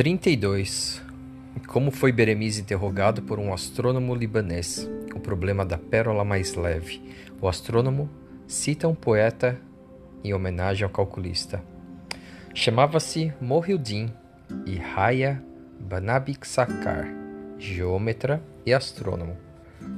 32. Como foi Beremiz interrogado por um astrônomo libanês? O problema da pérola mais leve. O astrônomo cita um poeta em homenagem ao calculista. Chamava-se Mohildin e Raya Banabiksakar, geômetra e astrônomo.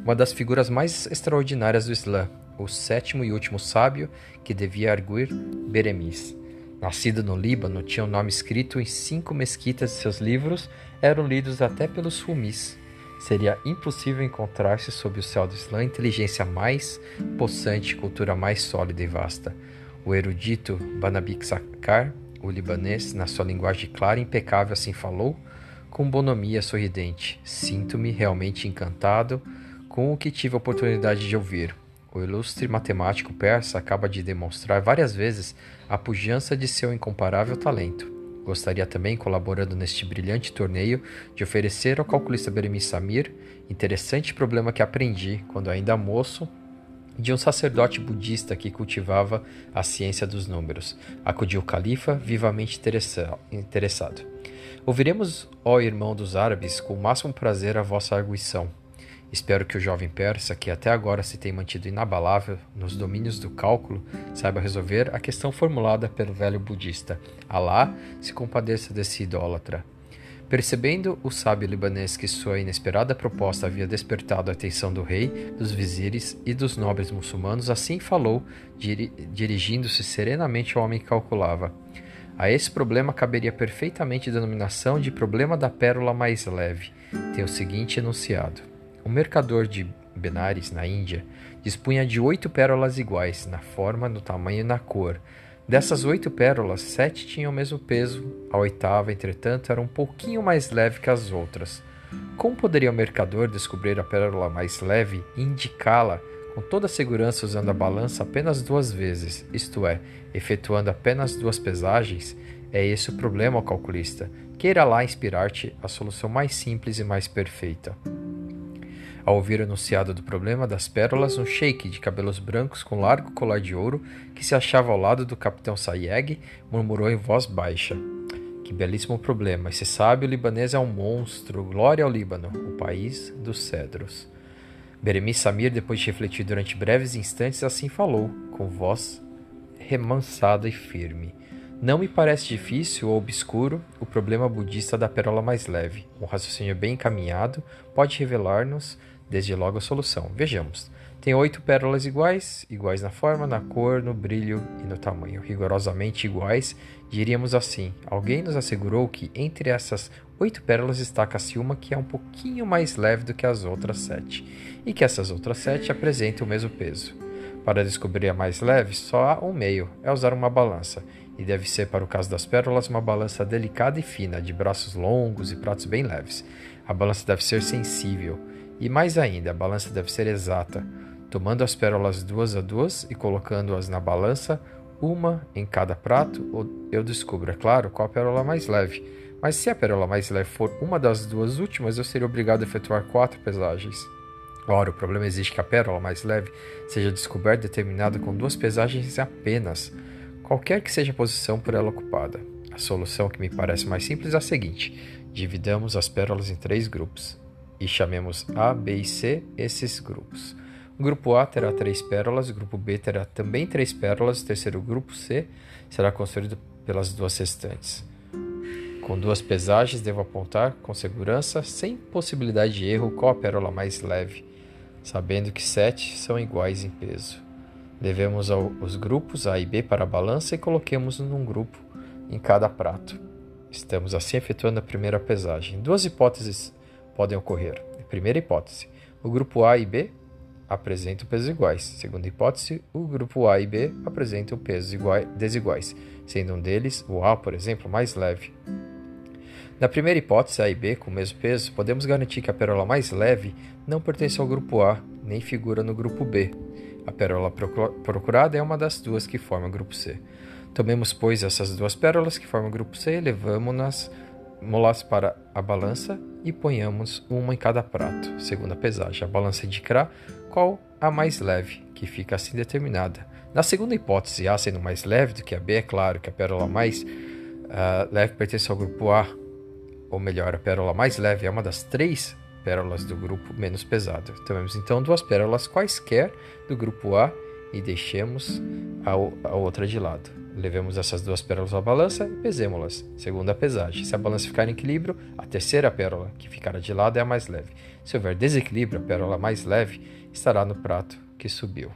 Uma das figuras mais extraordinárias do Islã, o sétimo e último sábio que devia arguir Beremiz. Nascido no Líbano, tinha o um nome escrito em cinco mesquitas de seus livros, eram lidos até pelos fumis. Seria impossível encontrar-se sob o céu do Islã inteligência mais possante, cultura mais sólida e vasta. O erudito Banabik Sakar, o libanês, na sua linguagem clara e impecável, assim falou, com bonomia sorridente. Sinto-me realmente encantado com o que tive a oportunidade de ouvir. O ilustre matemático persa acaba de demonstrar várias vezes a pujança de seu incomparável talento. Gostaria também, colaborando neste brilhante torneio, de oferecer ao calculista Beremi Samir interessante problema que aprendi quando ainda moço de um sacerdote budista que cultivava a ciência dos números. Acudiu o califa, vivamente interessado. Ouviremos, ó irmão dos árabes, com o máximo prazer a vossa arguição. Espero que o jovem persa, que até agora se tem mantido inabalável nos domínios do cálculo, saiba resolver a questão formulada pelo velho budista. Alá se compadeça desse idólatra. Percebendo o sábio libanês que sua inesperada proposta havia despertado a atenção do rei, dos vizires e dos nobres muçulmanos, assim falou, diri dirigindo-se serenamente ao homem que calculava. A esse problema caberia perfeitamente a denominação de problema da pérola mais leve. Tem o seguinte enunciado. Um mercador de Benares, na Índia, dispunha de oito pérolas iguais, na forma, no tamanho e na cor. Dessas oito pérolas, sete tinham o mesmo peso, a oitava, entretanto, era um pouquinho mais leve que as outras. Como poderia o mercador descobrir a pérola mais leve e indicá-la com toda segurança usando a balança apenas duas vezes, isto é, efetuando apenas duas pesagens? É esse o problema, calculista. Queira lá inspirar-te a solução mais simples e mais perfeita. Ao ouvir o enunciado do problema das pérolas, um sheik de cabelos brancos com largo colar de ouro, que se achava ao lado do capitão Sayeg, murmurou em voz baixa: Que belíssimo problema! Esse sábio libanês é um monstro! Glória ao Líbano, o país dos cedros. Beremi Samir, depois de refletir durante breves instantes, assim falou, com voz remansada e firme. Não me parece difícil ou obscuro o problema budista da pérola mais leve. Um raciocínio bem encaminhado pode revelar-nos desde logo a solução. Vejamos. Tem oito pérolas iguais, iguais na forma, na cor, no brilho e no tamanho, rigorosamente iguais, diríamos assim. Alguém nos assegurou que entre essas oito pérolas destaca-se uma que é um pouquinho mais leve do que as outras sete, e que essas outras sete apresentam o mesmo peso. Para descobrir a mais leve, só há um meio: é usar uma balança, e deve ser, para o caso das pérolas, uma balança delicada e fina, de braços longos e pratos bem leves. A balança deve ser sensível e mais ainda, a balança deve ser exata, tomando as pérolas duas a duas e colocando-as na balança, uma em cada prato, eu descubro, é claro, qual a pérola mais leve. Mas se a pérola mais leve for uma das duas últimas, eu seria obrigado a efetuar quatro pesagens. Ora, o problema exige que a pérola mais leve seja descoberta e determinada com duas pesagens apenas, qualquer que seja a posição por ela ocupada. A solução que me parece mais simples é a seguinte: dividamos as pérolas em três grupos e chamemos A, B e C esses grupos. O grupo A terá três pérolas, o grupo B terá também três pérolas, o terceiro grupo C será construído pelas duas restantes. Com duas pesagens, devo apontar com segurança, sem possibilidade de erro, qual a pérola mais leve, sabendo que sete são iguais em peso. Levemos os grupos A e B para a balança e coloquemos num grupo em cada prato. Estamos assim efetuando a primeira pesagem. Duas hipóteses podem ocorrer. Primeira hipótese: o grupo A e B apresentam pesos iguais. Segunda hipótese: o grupo A e B apresentam pesos iguais, desiguais, sendo um deles, o A, por exemplo, mais leve. Na primeira hipótese, A e B com o mesmo peso, podemos garantir que a pérola mais leve não pertence ao grupo A, nem figura no grupo B. A pérola procurada é uma das duas que formam o grupo C. Tomemos, pois, essas duas pérolas que formam o grupo C levamos-nas molas para a balança e ponhamos uma em cada prato, segundo a pesagem. A balança indicará qual a mais leve, que fica assim determinada. Na segunda hipótese, A sendo mais leve do que a B, é claro que a pérola mais uh, leve pertence ao grupo A. ou melhor, a pérola mais leve, é uma das três pérolas do grupo menos pesado. Tomemos então duas pérolas quaisquer do grupo A e deixemos a, a outra de lado. Levemos essas duas pérolas à balança e pesemos-las, segundo a pesagem. Se a balança ficar em equilíbrio, a terceira pérola que ficará de lado é a mais leve. Se houver desequilíbrio, a pérola mais leve estará no prato que subiu.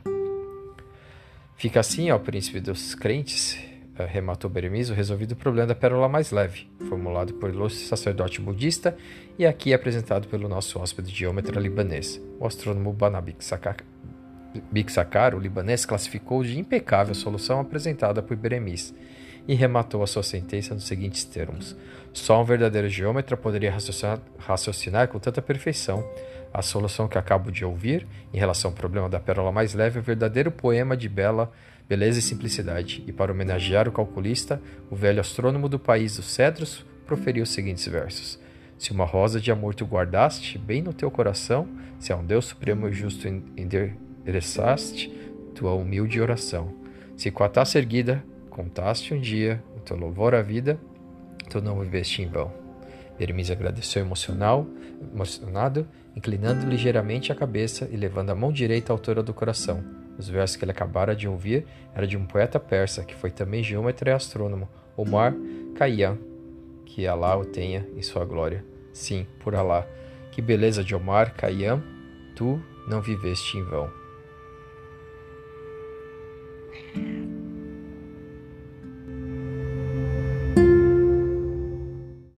Fica assim, ao príncipe dos crentes, eh, rematou Beremiso, resolvido o problema da pérola mais leve, formulado por ilustre sacerdote budista e aqui apresentado pelo nosso hóspede geômetra libanês, o astrônomo Banabik Bixakar, o libanês, classificou de impecável a solução apresentada por Beremiz e rematou a sua sentença nos seguintes termos: Só um verdadeiro geômetra poderia raciocinar, raciocinar com tanta perfeição. A solução que acabo de ouvir em relação ao problema da pérola mais leve é um verdadeiro poema de bela beleza e simplicidade, e para homenagear o calculista, o velho astrônomo do país dos cedros proferiu os seguintes versos: Se uma rosa de amor tu guardaste bem no teu coração, se a um Deus supremo e justo endereçaste tua humilde oração, se com a taça erguida contaste um dia o teu louvor à vida, tu não viveste em vão. Hermes agradeceu emocional, emocionado, inclinando ligeiramente a cabeça e levando a mão direita à altura do coração. Os versos que ele acabara de ouvir eram de um poeta persa, que foi também geômetra e astrônomo, Omar Khayyam, que Alá o tenha em sua glória. Sim, por Alá, que beleza de Omar Khayyam, tu não viveste em vão.